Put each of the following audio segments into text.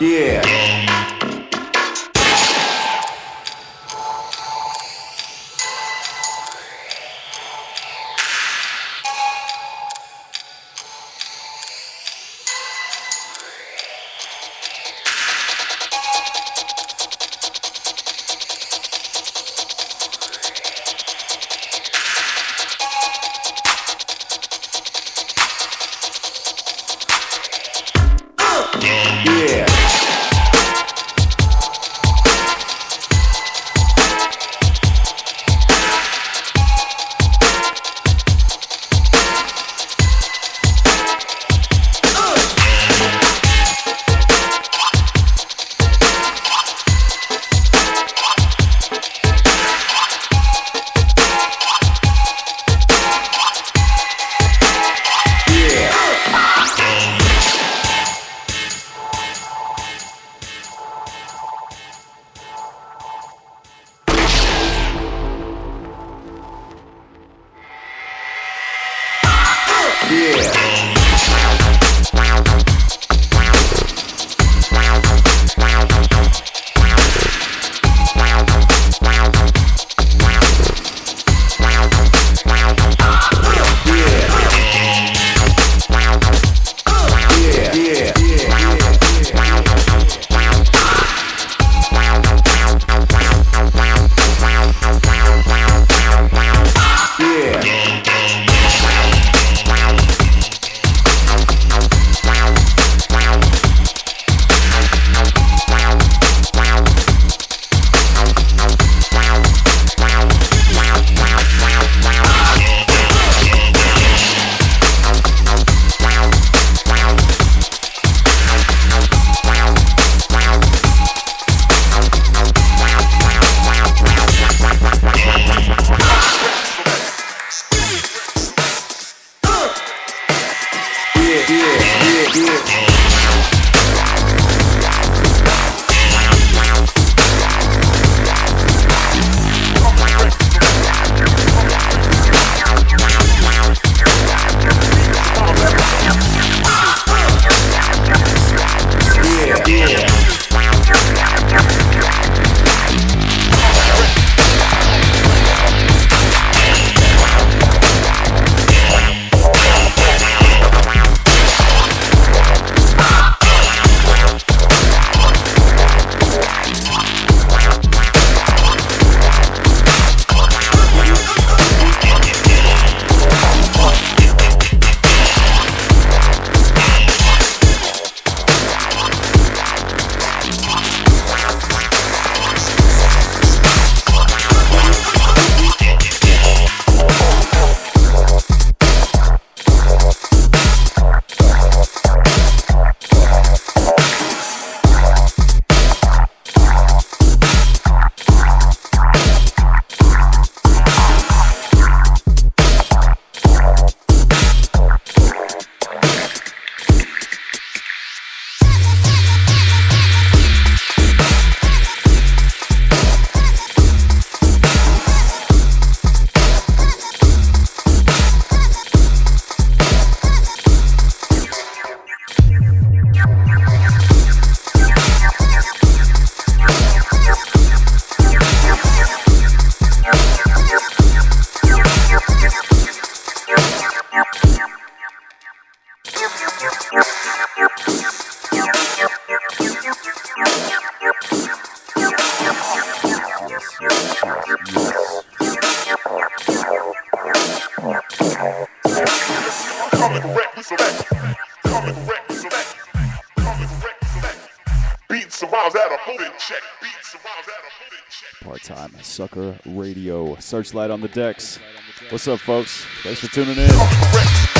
Sucker Searchlight on the decks. What's up, folks? Thanks for tuning in.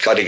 Is not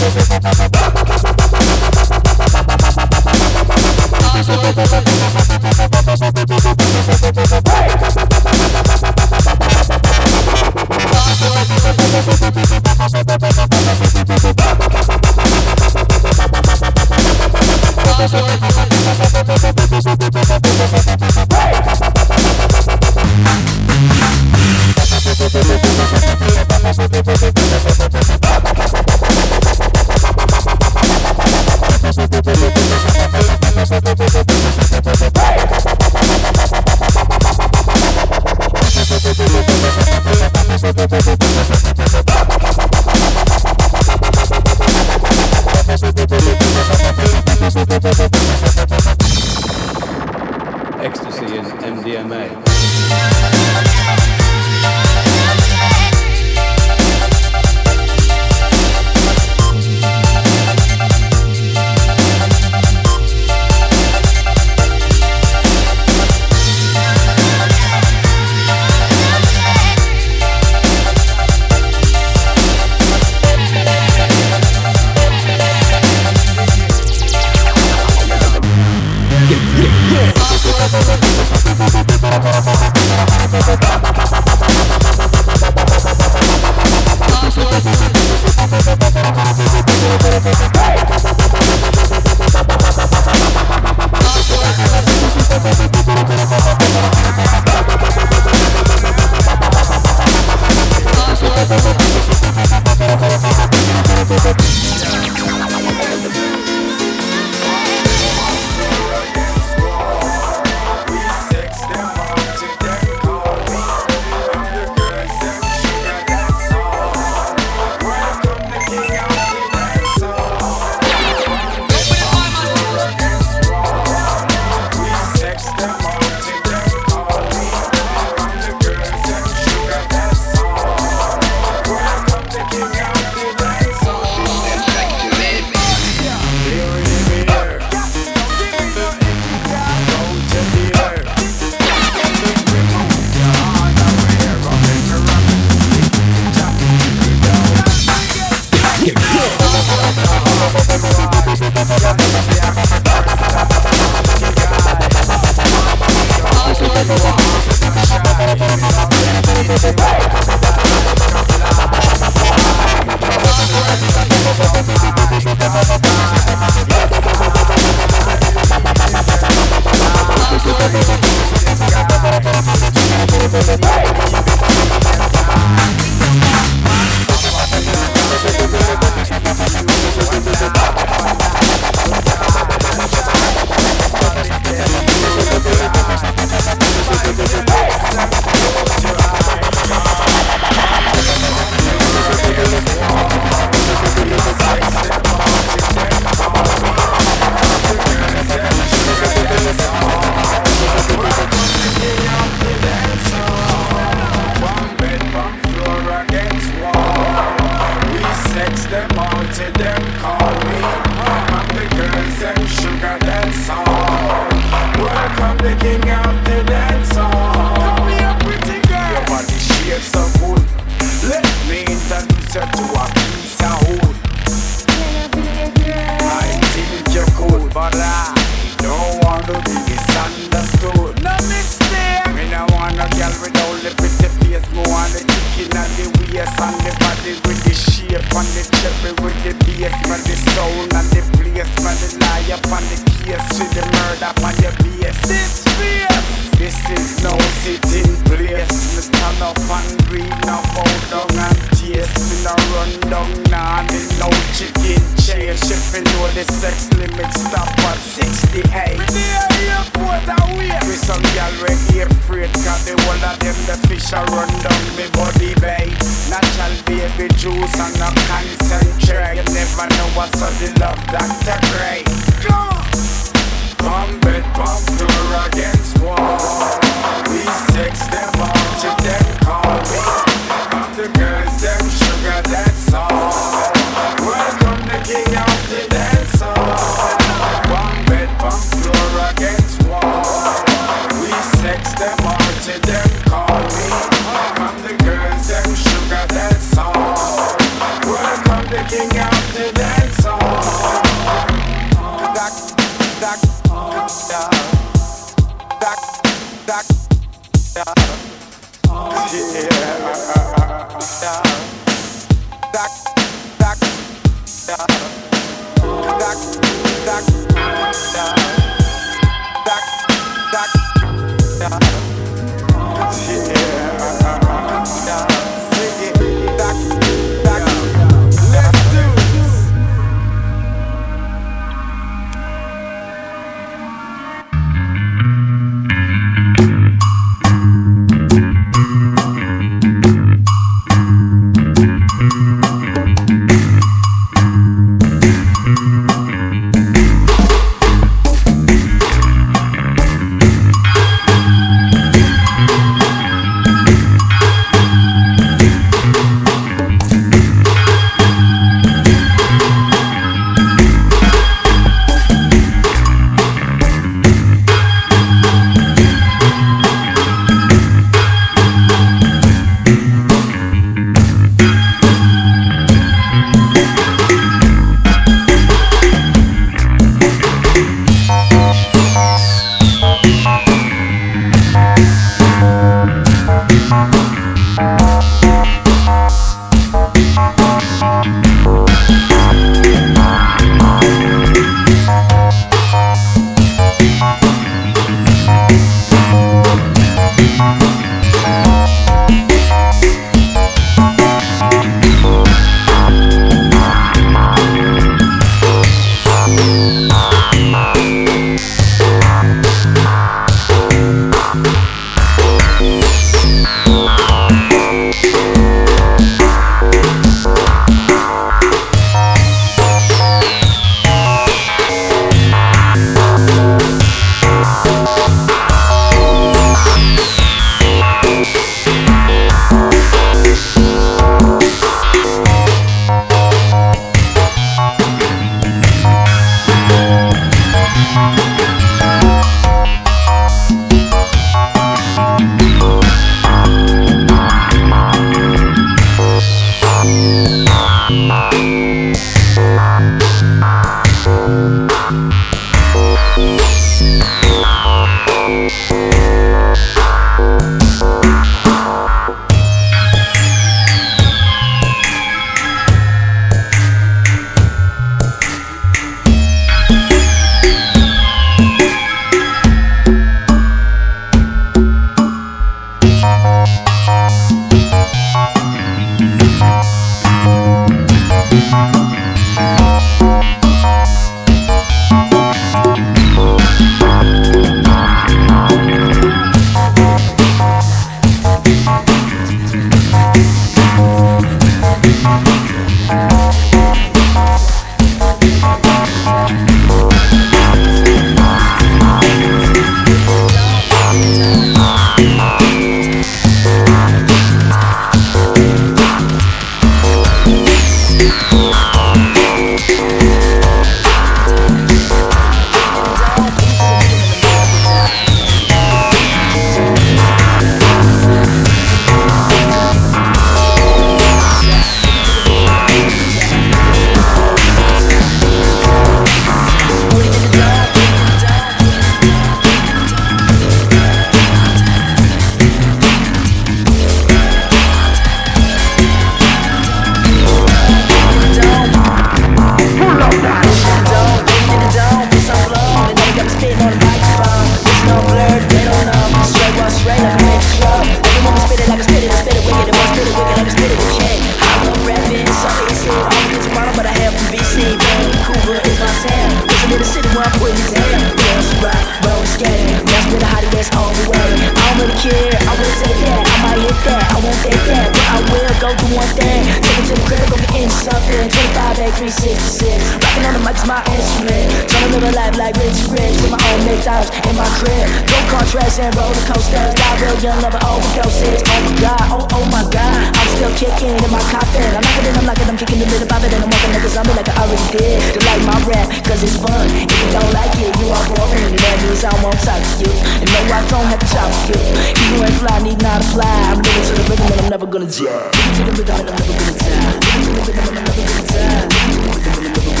and roller coasters. Got real young, never overdoses. Oh my god, oh oh my god, I'm still kicking in my coffin. I'm knocking it, I'm knocking, I'm kicking the bit above it, and I'm walking like a zombie, like I already did. You like my rap, cause it's fun. If you don't like it, you are boring. And that means I won't talk to you. And no, I don't have to talk to you. You ain't fly, need not apply. I'm living to the rhythm, and I'm never gonna die. Living to the rhythm, and I'm never gonna die. Living to the rhythm, and I'm never gonna die. Living to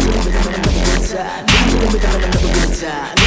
the rhythm, and I'm never gonna die. I'm. Living to the rhythm, and I'm never gonna die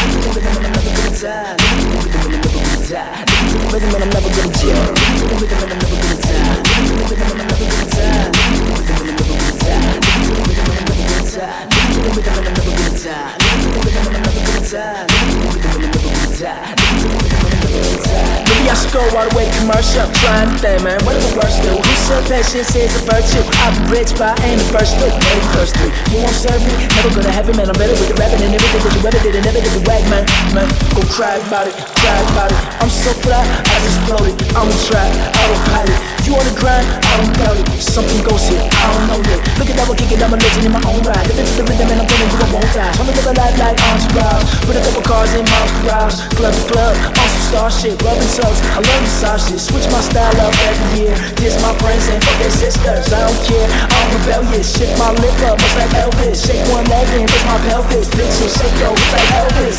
die. I go all the way commercial, trying to think, man, What what's the worst do? Who said patience is a virtue? I'm rich, but I ain't the first to make thirsty. You won't serve me, never gonna have it, man. I'm better with the rapping and everything that you ever did and never did the wag, man. Man, go cry about it, cry about it. I'm so fly, I just float it. I'm a trap, autopilot. If you wanna grind, I don't doubt it. Something goes here, I don't know yet. Look at that, we're kicking, I'm a legend in my own ride. Living to the rhythm and I'm gonna do a won't die. Wanna live a life like entourage. put a couple cars in my garage. Club to club, on some star shit. Rubbing subs, I love massage shit. Switch my style up every year. Diss my friends and fuck their sisters. I don't care, I'm rebellious. Shift my lip up, much like Elvis. Shake one leg and push my pelvis. bitch. And shake yo, it's like Elvis.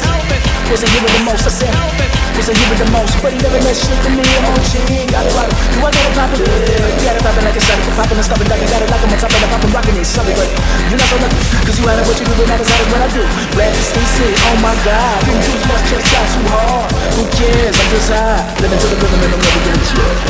Wasn't here with the most, I said. Wasn't here with the most. But he never meant shit to me, I'm on shit. He ain't got it right. Do I get a copy? popping it. You had it popping like a shot, popping and stopping, ducking, got it like I'm on top and I'm popping, rocking it, you're not you had it, what you do, but not as hard what I do. Rap is easy, oh my god. Didn't much, check out too hard. Who cares? I'm just high. Living to the rhythm and I'm never gonna chill.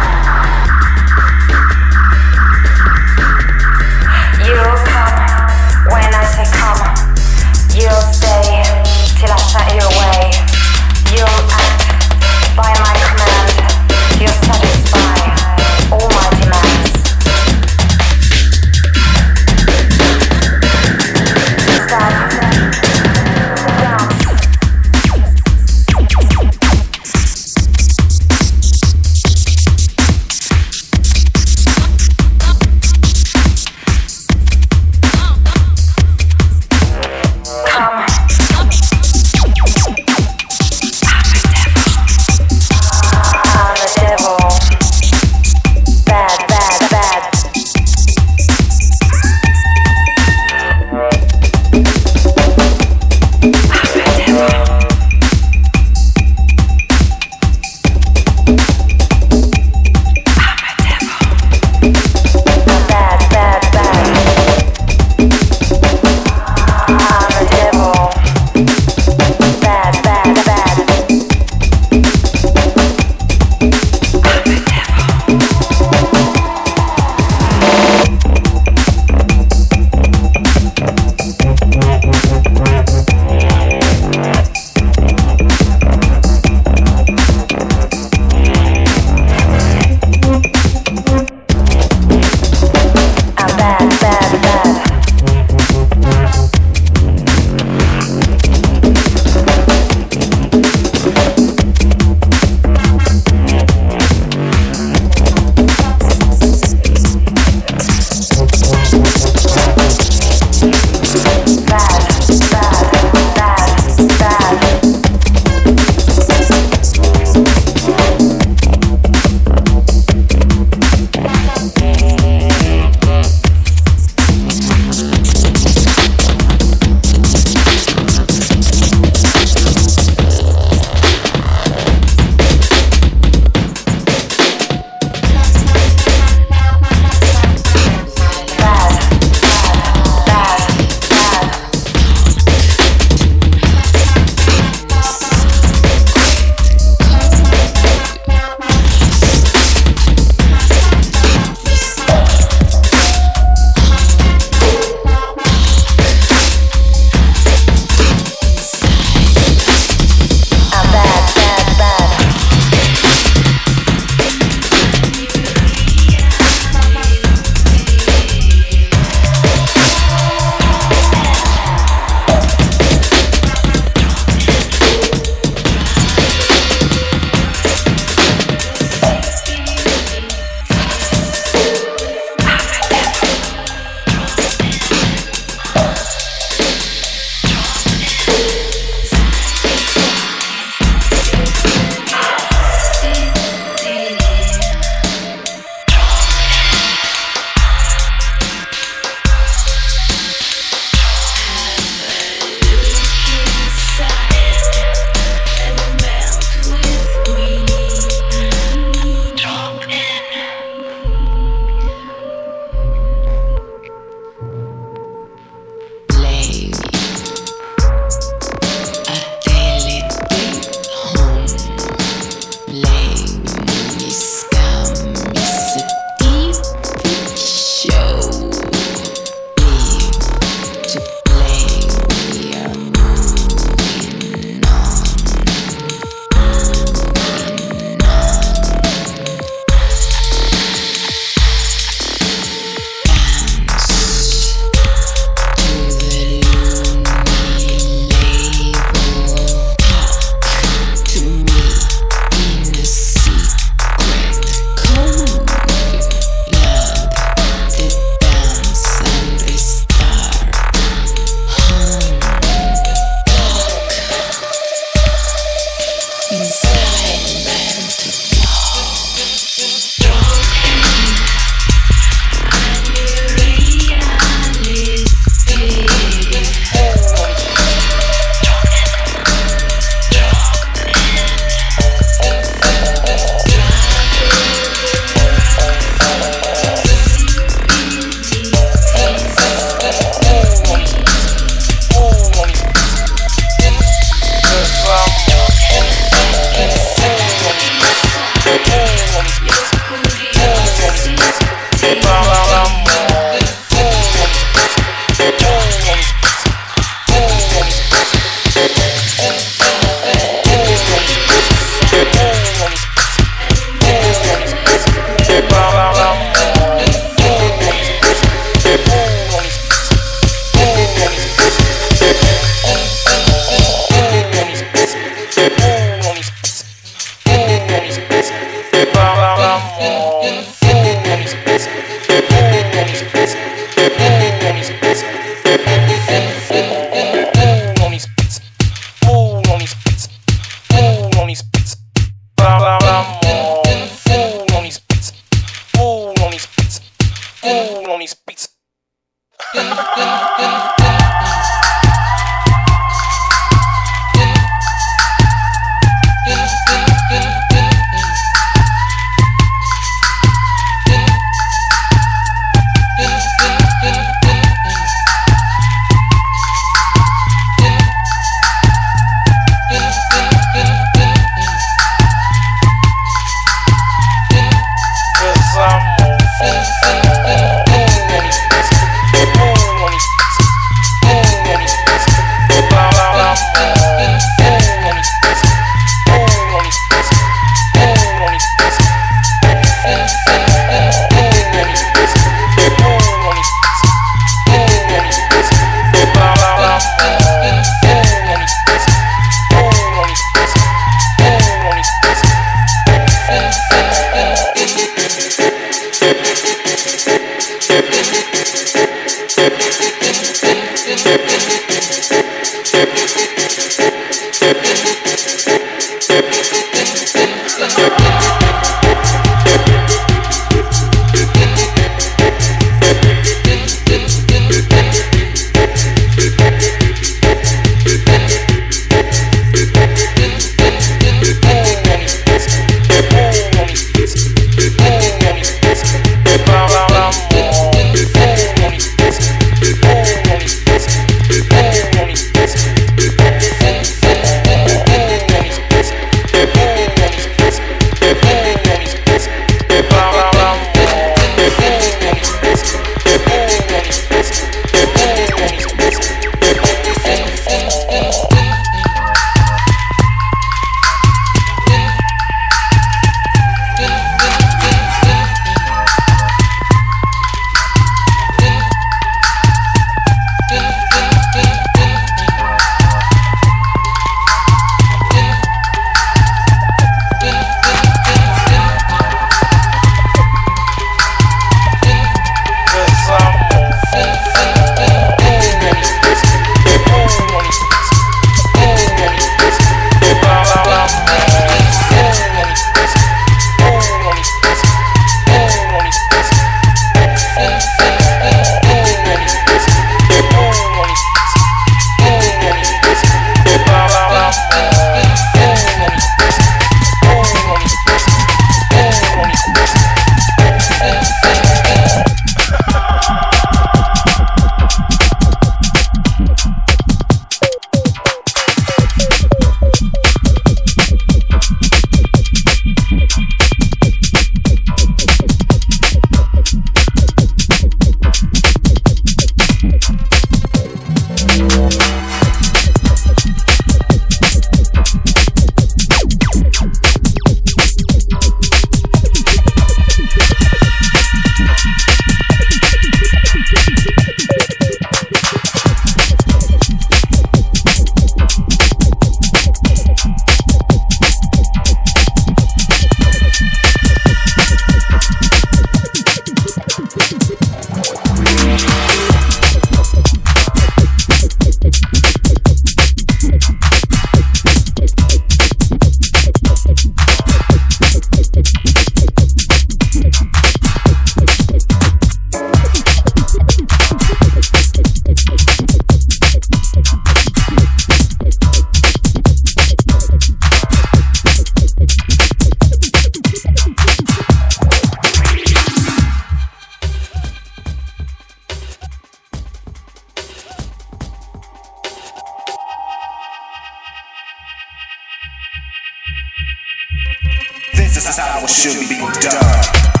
This is how it should be done.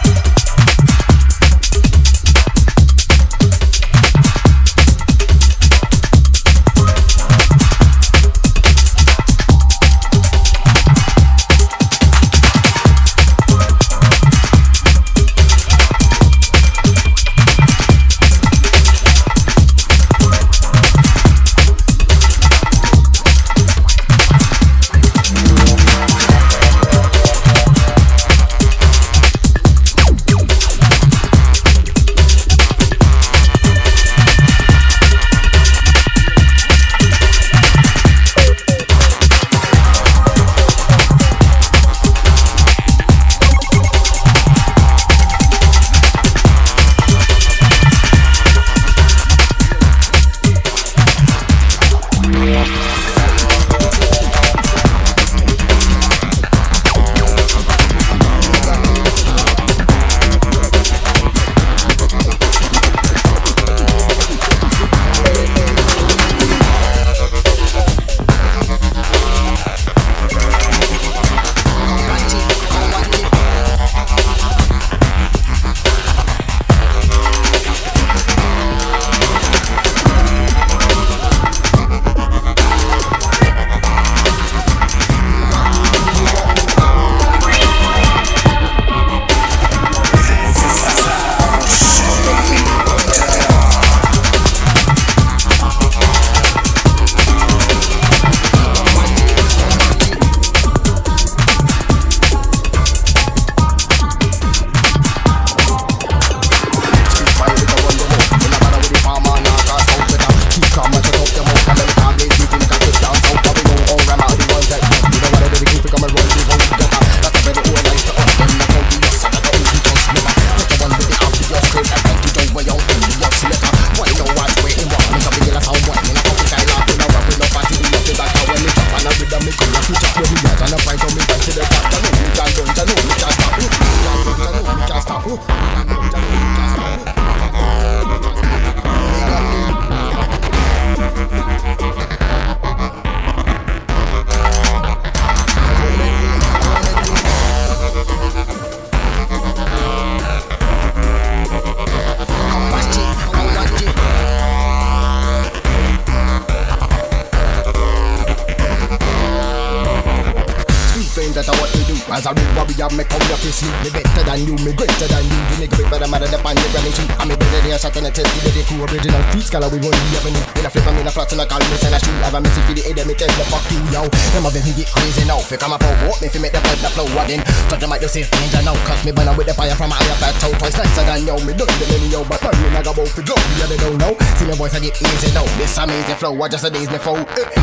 Flow, I just a days before.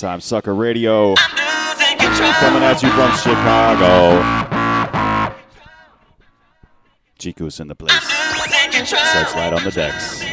Summertime Sucker Radio. Coming at you from Chicago. Jiku's in the place. Searchlight on the decks.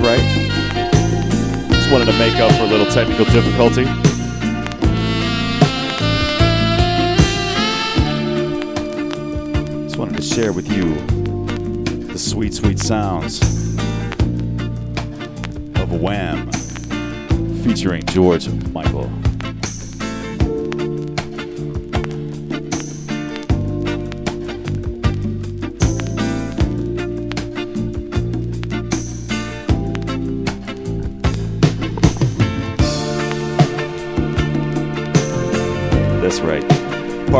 Right. Just wanted to make up for a little technical difficulty. Just wanted to share with you the sweet, sweet sounds of Wham featuring George Michael.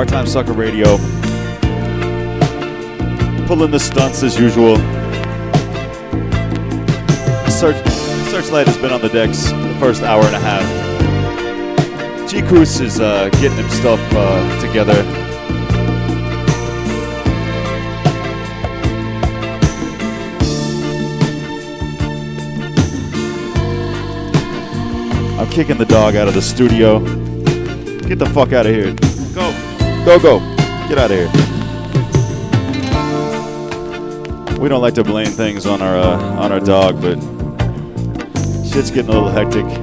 Part time sucker radio. Pulling the stunts as usual. Search Searchlight has been on the decks the first hour and a half. G Cruz is uh, getting him stuff uh, together. I'm kicking the dog out of the studio. Get the fuck out of here. Go. Go, go. Get out of here. We don't like to blame things on our uh, on our dog, but shit's getting a little hectic.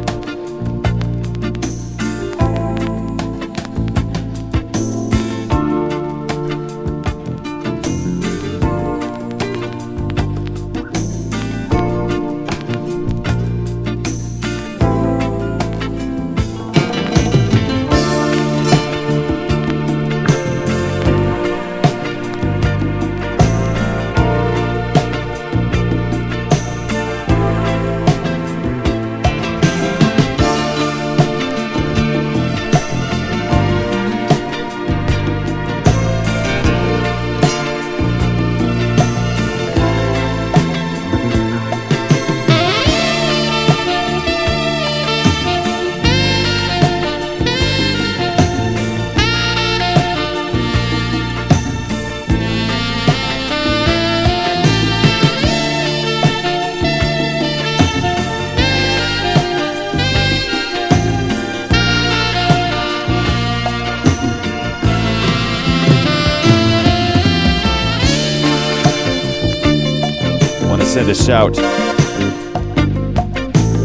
Shout. A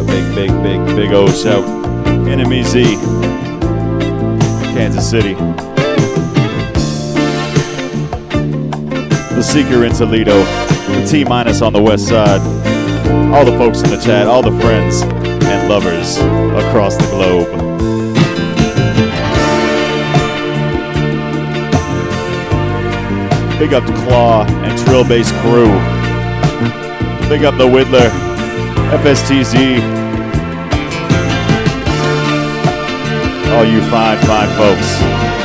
big, big, big, big old shout. Enemy Z. Kansas City. The Seeker in Toledo. The T minus on the west side. All the folks in the chat, all the friends and lovers across the globe. Big up to Claw and Drill Bass Crew. Big up the Whittler, FSTZ. All you fine, fine folks.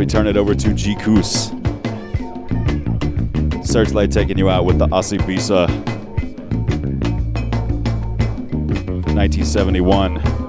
We turn it over to Koos. Searchlight taking you out with the Osibisa 1971.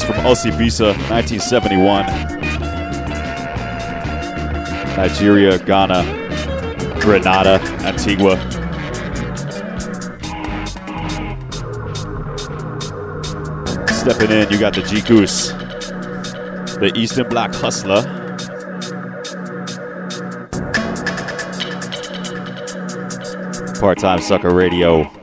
Business from Osibisa, 1971. Nigeria, Ghana, Grenada, Antigua. Stepping in, you got the G Goose, the Eastern Black Hustler. Part time sucker radio.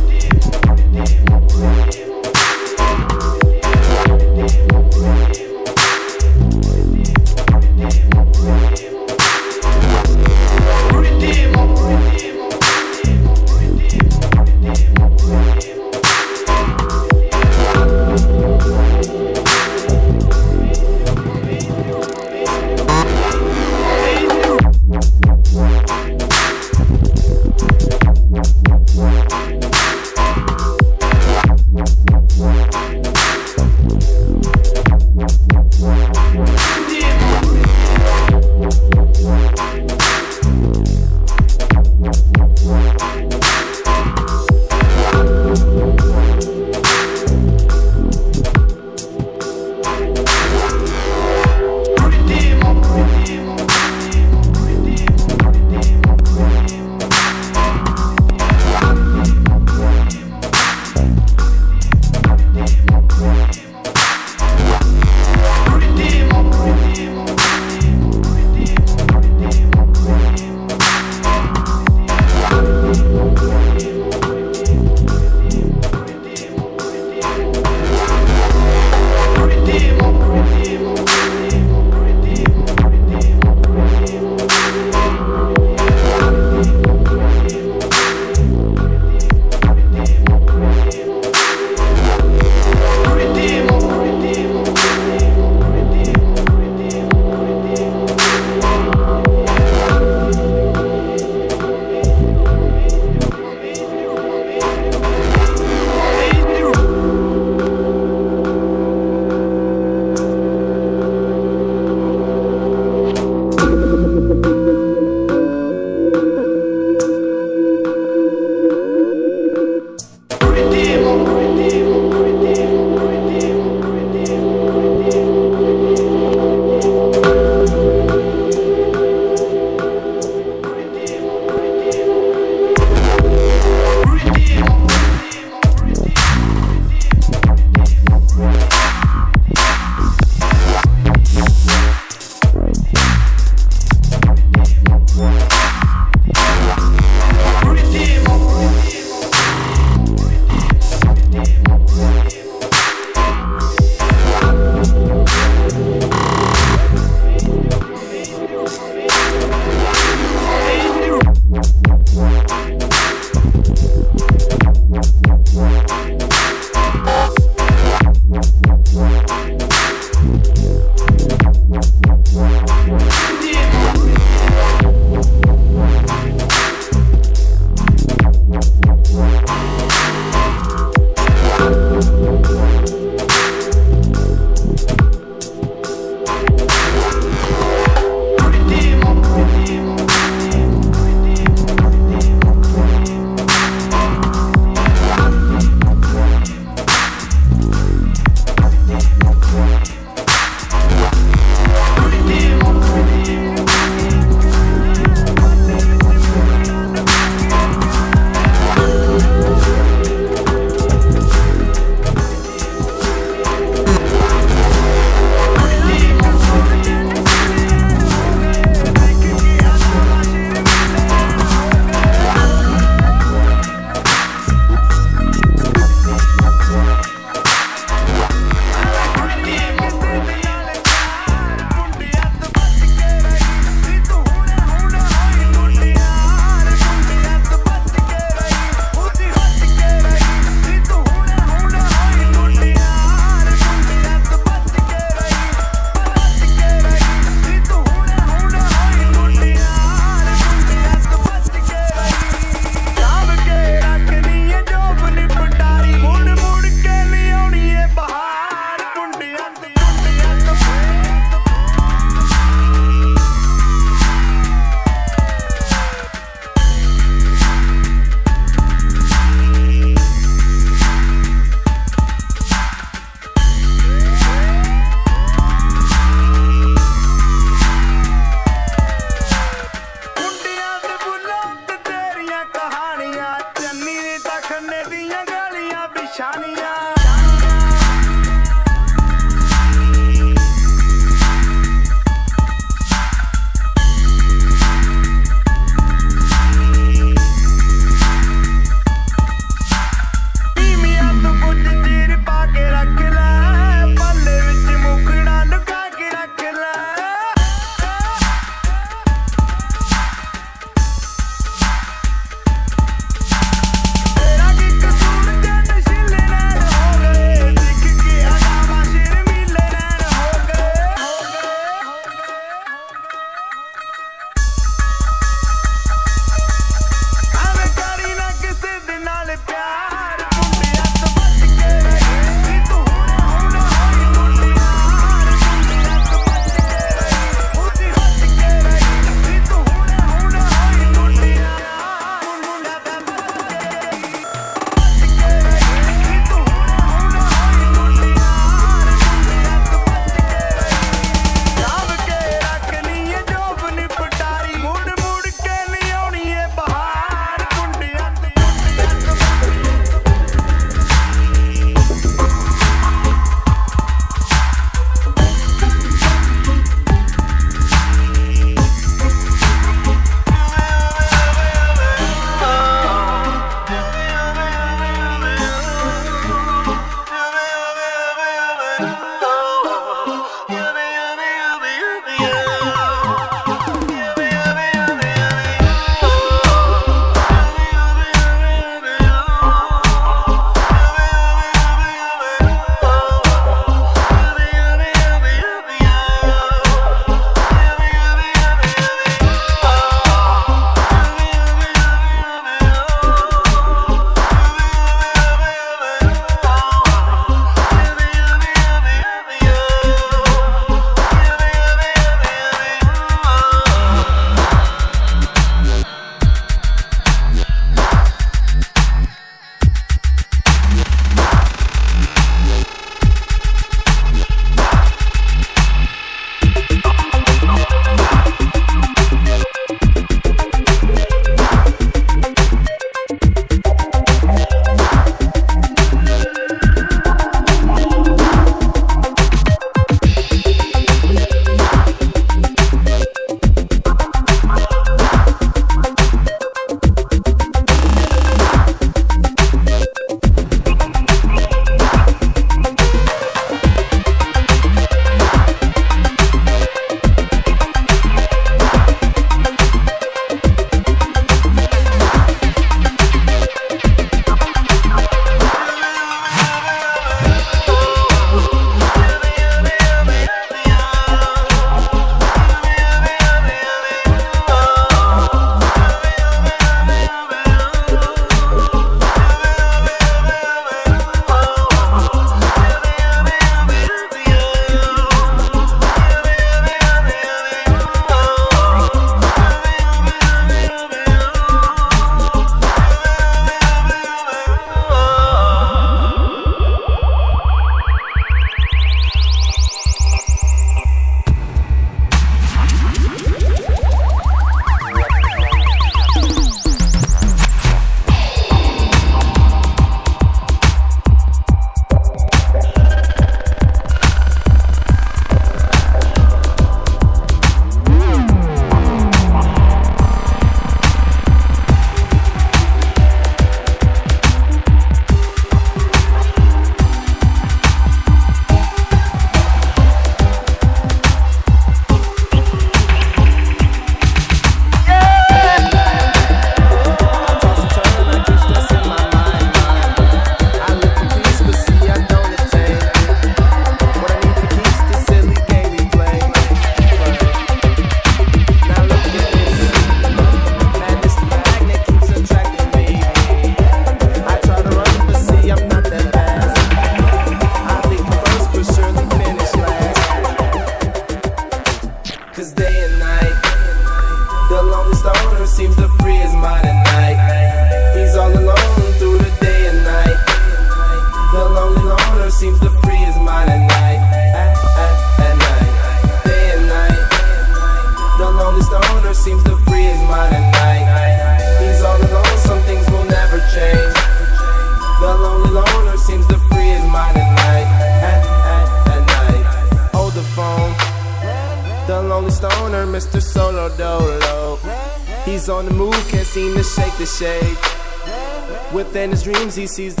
He sees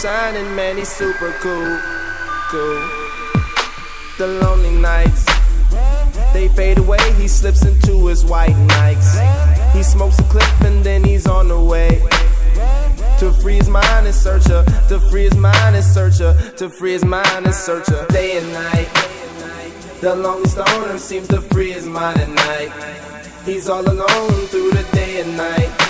shining, man, he's super cool, cool. The lonely nights, they fade away. He slips into his white nights. He smokes a clip and then he's on the way. To free his mind and searcher, to free his mind and searcher, to free his mind and searcher. Day and night, the lonely stoner seems to free his mind at night. He's all alone through the day and night.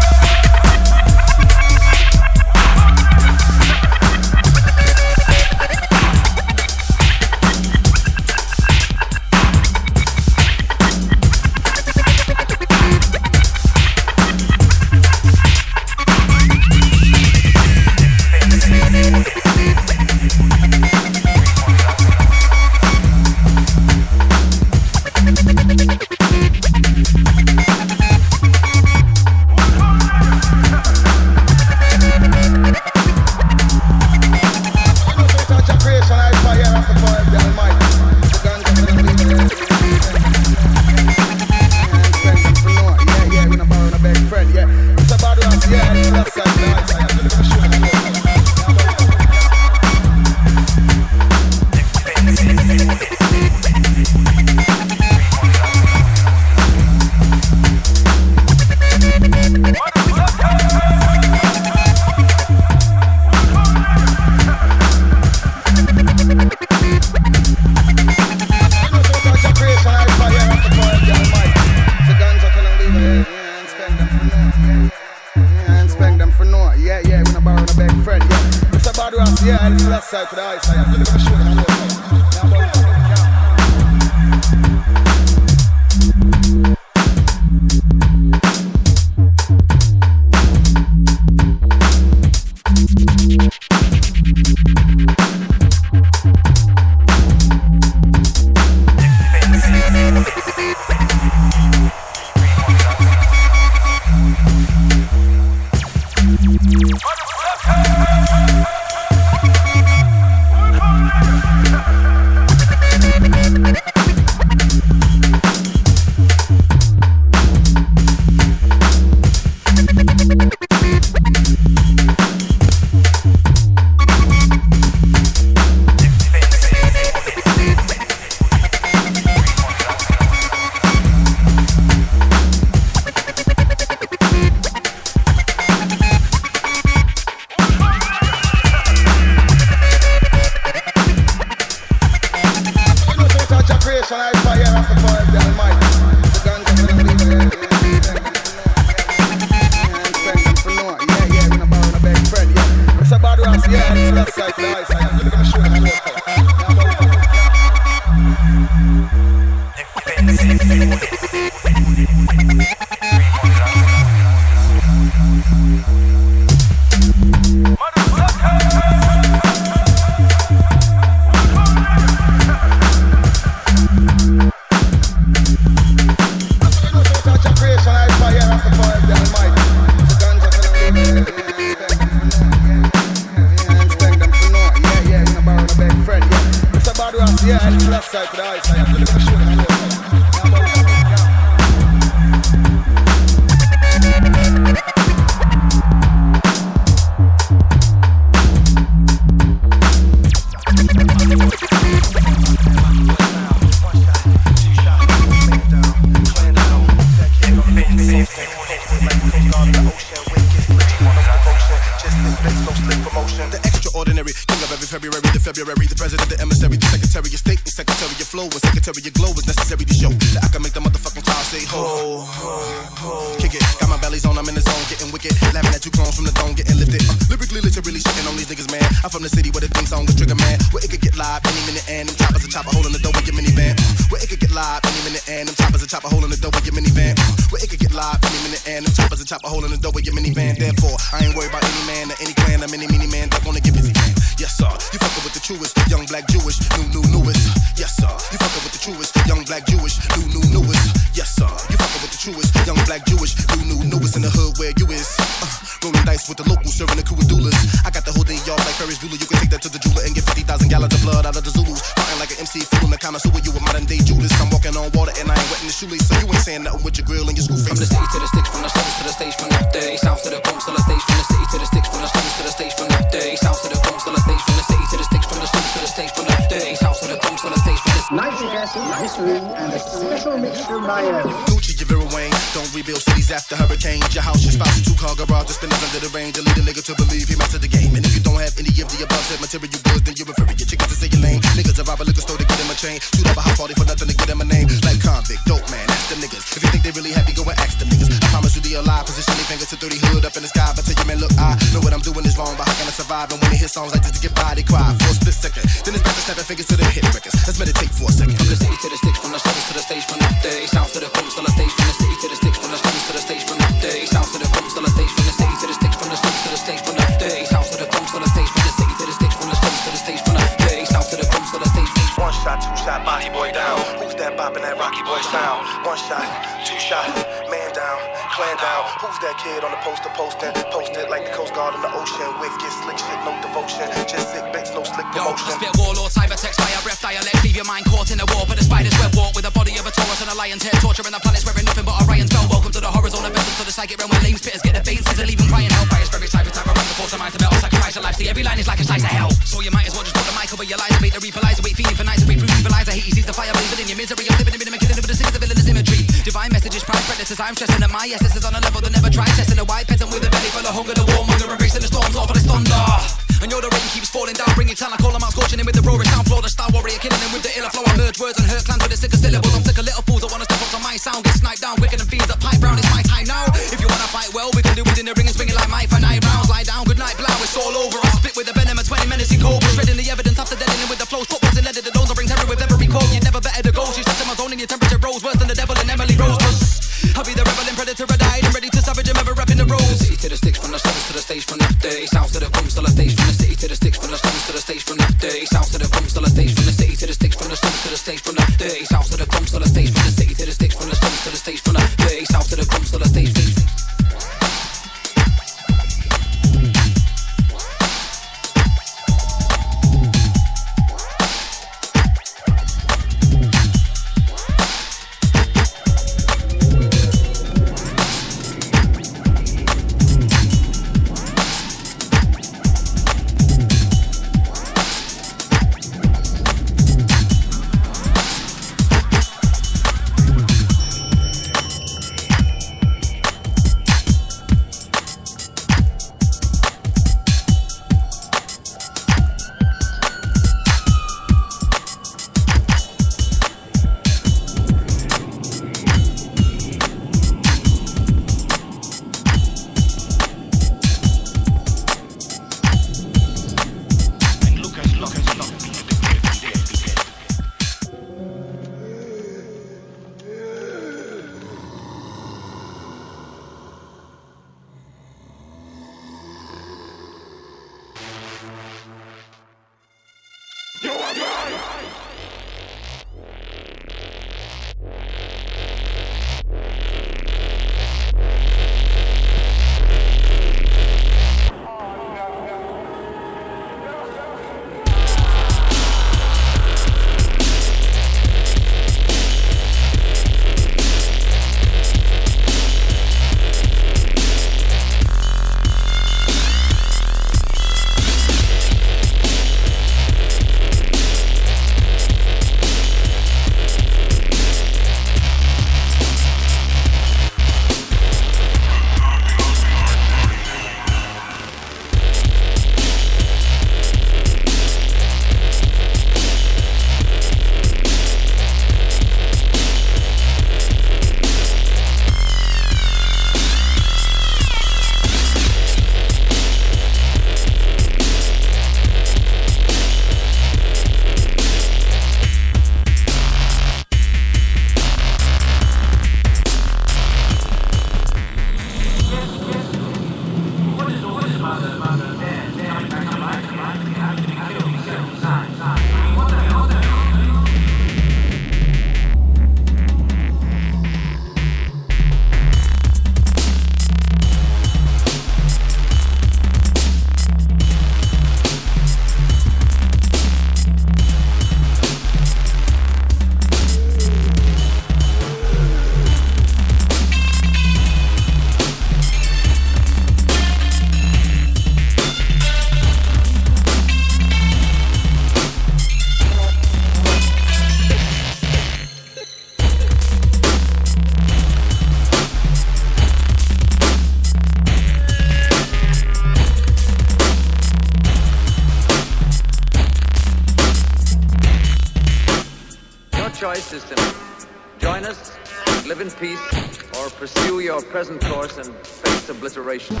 Face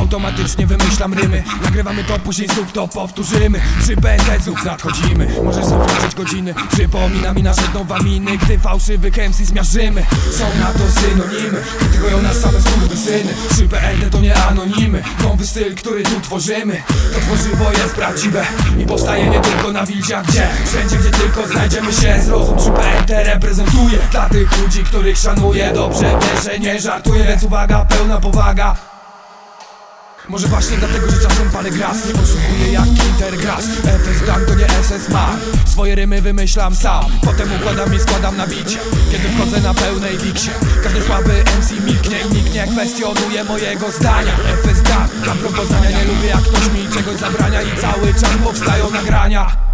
Automatycznie wymyślam rymy. Nagrywamy to, później znów to powtórzymy. Przy BND-ów nadchodzimy. Możesz zawrócić godziny. Przypomina mi nasze dopaminy Gdy fałszywych MC zmiażdżymy. Są na to synonimy. Krytykują nas same skurwysyny. Przy BND to nie anonimy. Nowy styl, który tu tworzymy. To tworzywo jest prawdziwe I powstaje nie tylko na wilciach Gdzie? Wszędzie, gdzie tylko znajdziemy się. Zrozum 3 BND reprezentuje Dla tych ludzi, których szanuję Dobrze wiesz, że nie żartuję Więc uwaga, pełna powaga może właśnie dlatego, że czasem palę gras. Nie poszukuję jak Intergrass FS Gang to nie SS Mar Swoje rymy wymyślam sam. Potem układam i składam na bicie. Kiedy wchodzę na pełnej biksie. Każdy słaby MC milknie i nikt nie kwestionuje mojego zdania. FS Gang Mam propozycenia, nie lubię jak ktoś mi czegoś zabrania. I cały czas powstają nagrania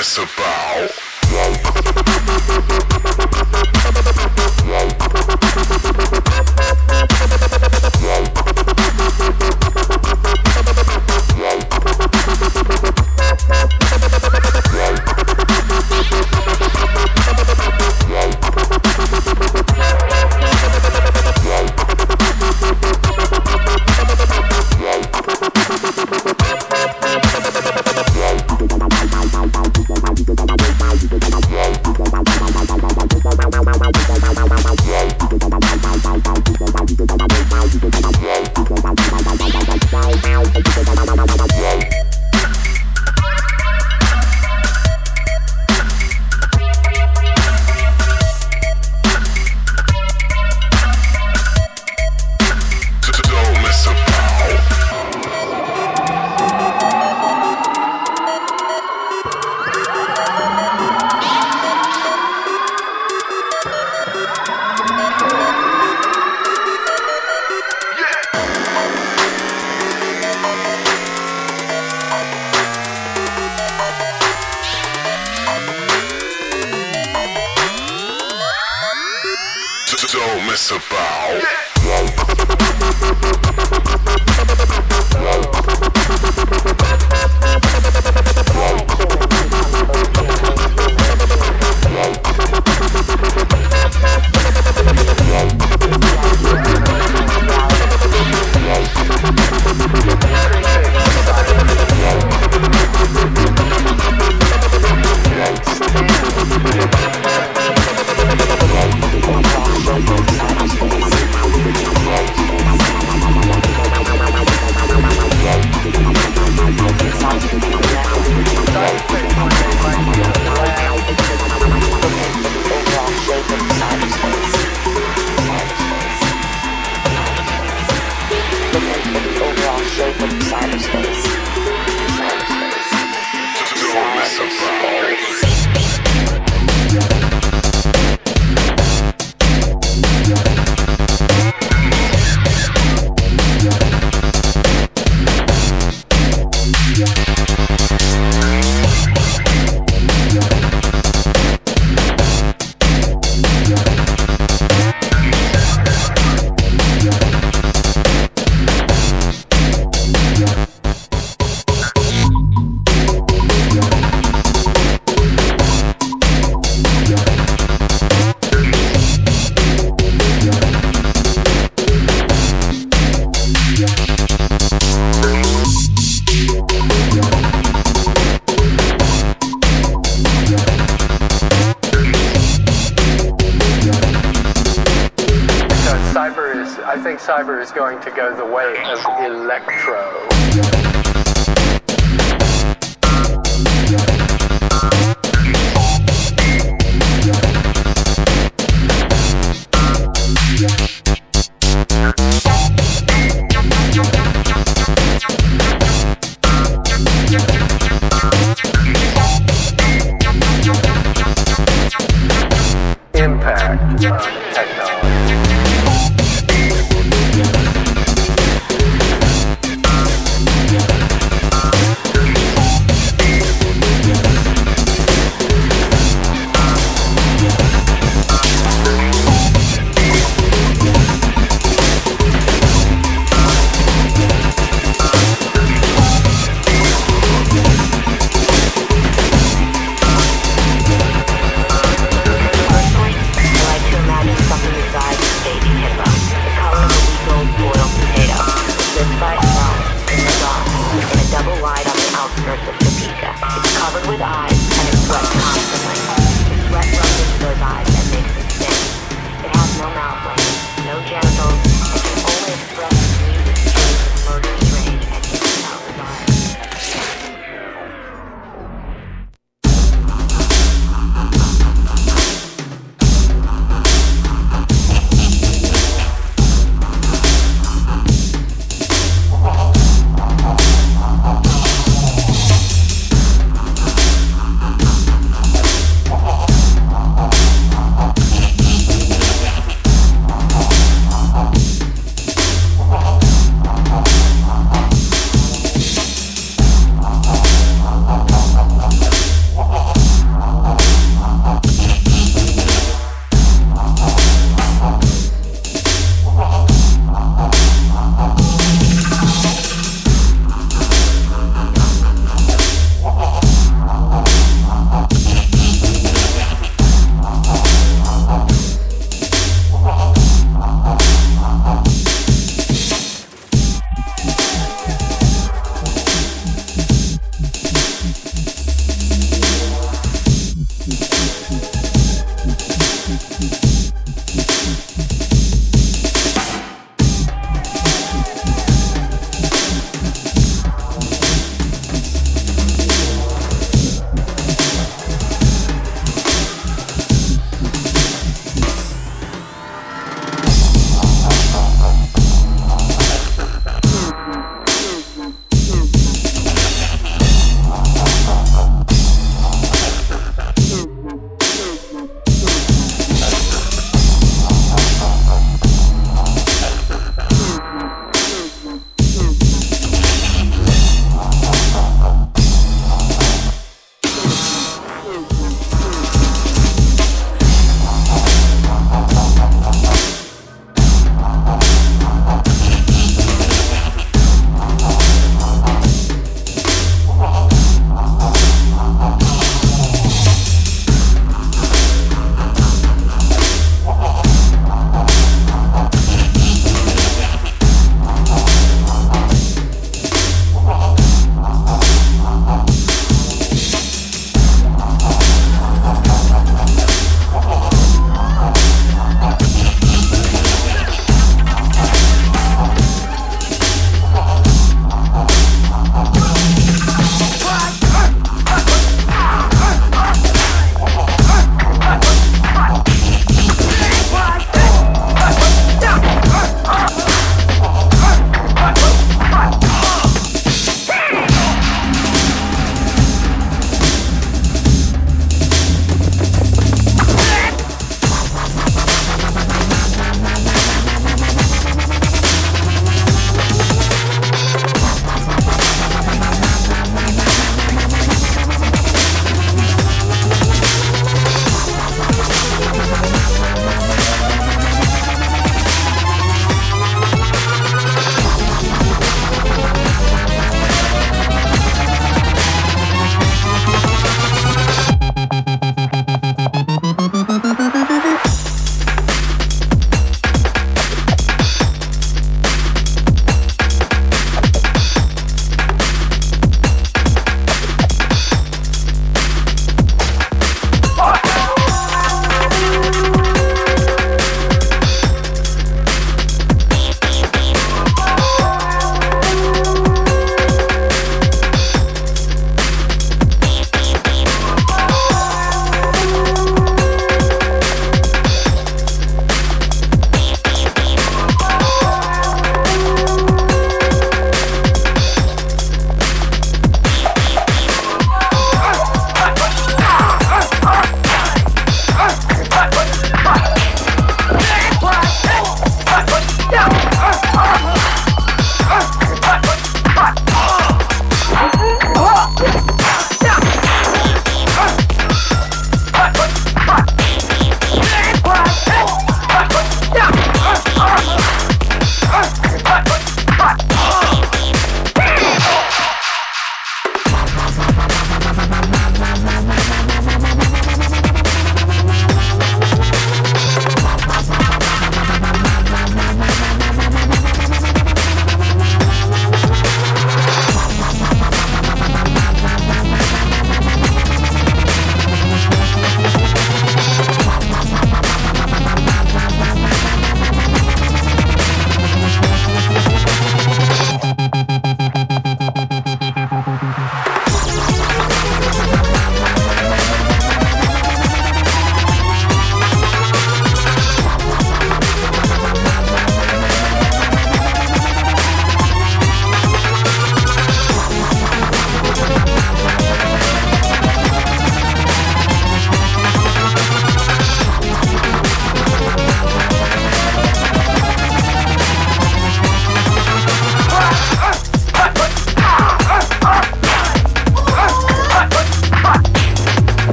Don't mess about.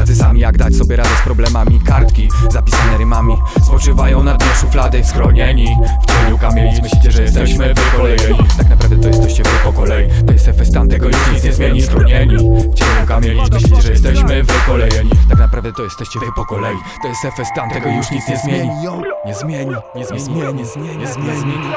Tacy sami Jak dać sobie radę z problemami. Kartki zapisane rymami Spoczywają na dnie szuflady. Schronieni w cieniu kamienic Myślicie, że jesteśmy wykolejeni. Tak naprawdę to jesteście wy po kolei. To jest efekt stan, tego już nic nie zmieni. Schronieni w cieniu kamienic Myślicie, że jesteśmy wykolejeni. Tak naprawdę to jesteście wy po kolei. To jest efekt stan, tego już nic nie zmieni. Nie zmieni, nie zmieni, nie zmieni, nie zmieni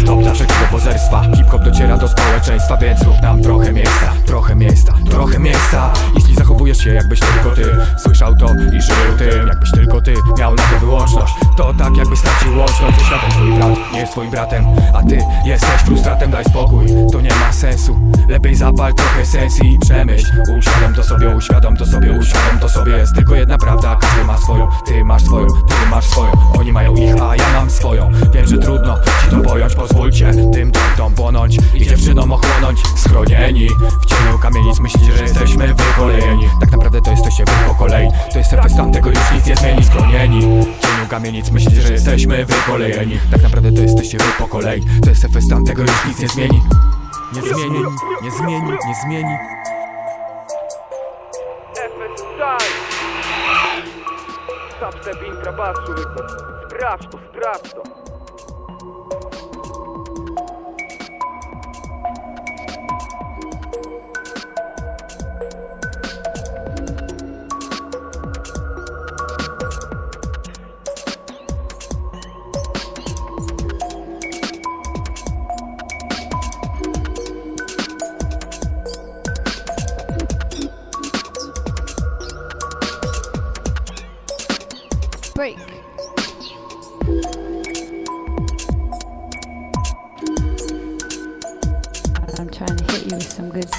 Stop wszelkiego pozerstwa. Hip-hop dociera do społeczeństwa Więc rób nam trochę miejsca Trochę miejsca, trochę miejsca. Jeśli zachowujesz się jakbyś tylko ty Słyszał to i żył tym Jakbyś tylko ty miał na to wyłączność To tak jakbyś stracił łączność. Ze światem twój brat nie jest twoim bratem A ty jesteś frustratem, daj spokój To nie ma sensu. Lepiej zapal trochę sensji i przemyśl. Uświadom to sobie, uświadom to sobie Uświadom to sobie. Jest tylko jedna prawda Każdy ma swoją. Ty masz swoją, ty masz swoją. Oni mają ich, a ja mam swoją. Wiem, że trudno ci to pojąć Pozwólcie tym tom płonąć I dziewczynom ochłonąć. Schronieni w cieniu kamienic Myślicie, że jesteśmy wykolejeni. Tak naprawdę to jesteście wy po kolei. To jest efekt stan, tego już nic nie zmieni. Schronieni w cieniu kamienic Myślicie, że jesteśmy wykolejeni. Tak naprawdę to jesteście wy po kolei. To jest efekt stan, tego już nic nie zmieni. Nie zmieni, nie zmieni, nie zmieni. Substep intrabass człowieku Sprawdź to, sprawdź to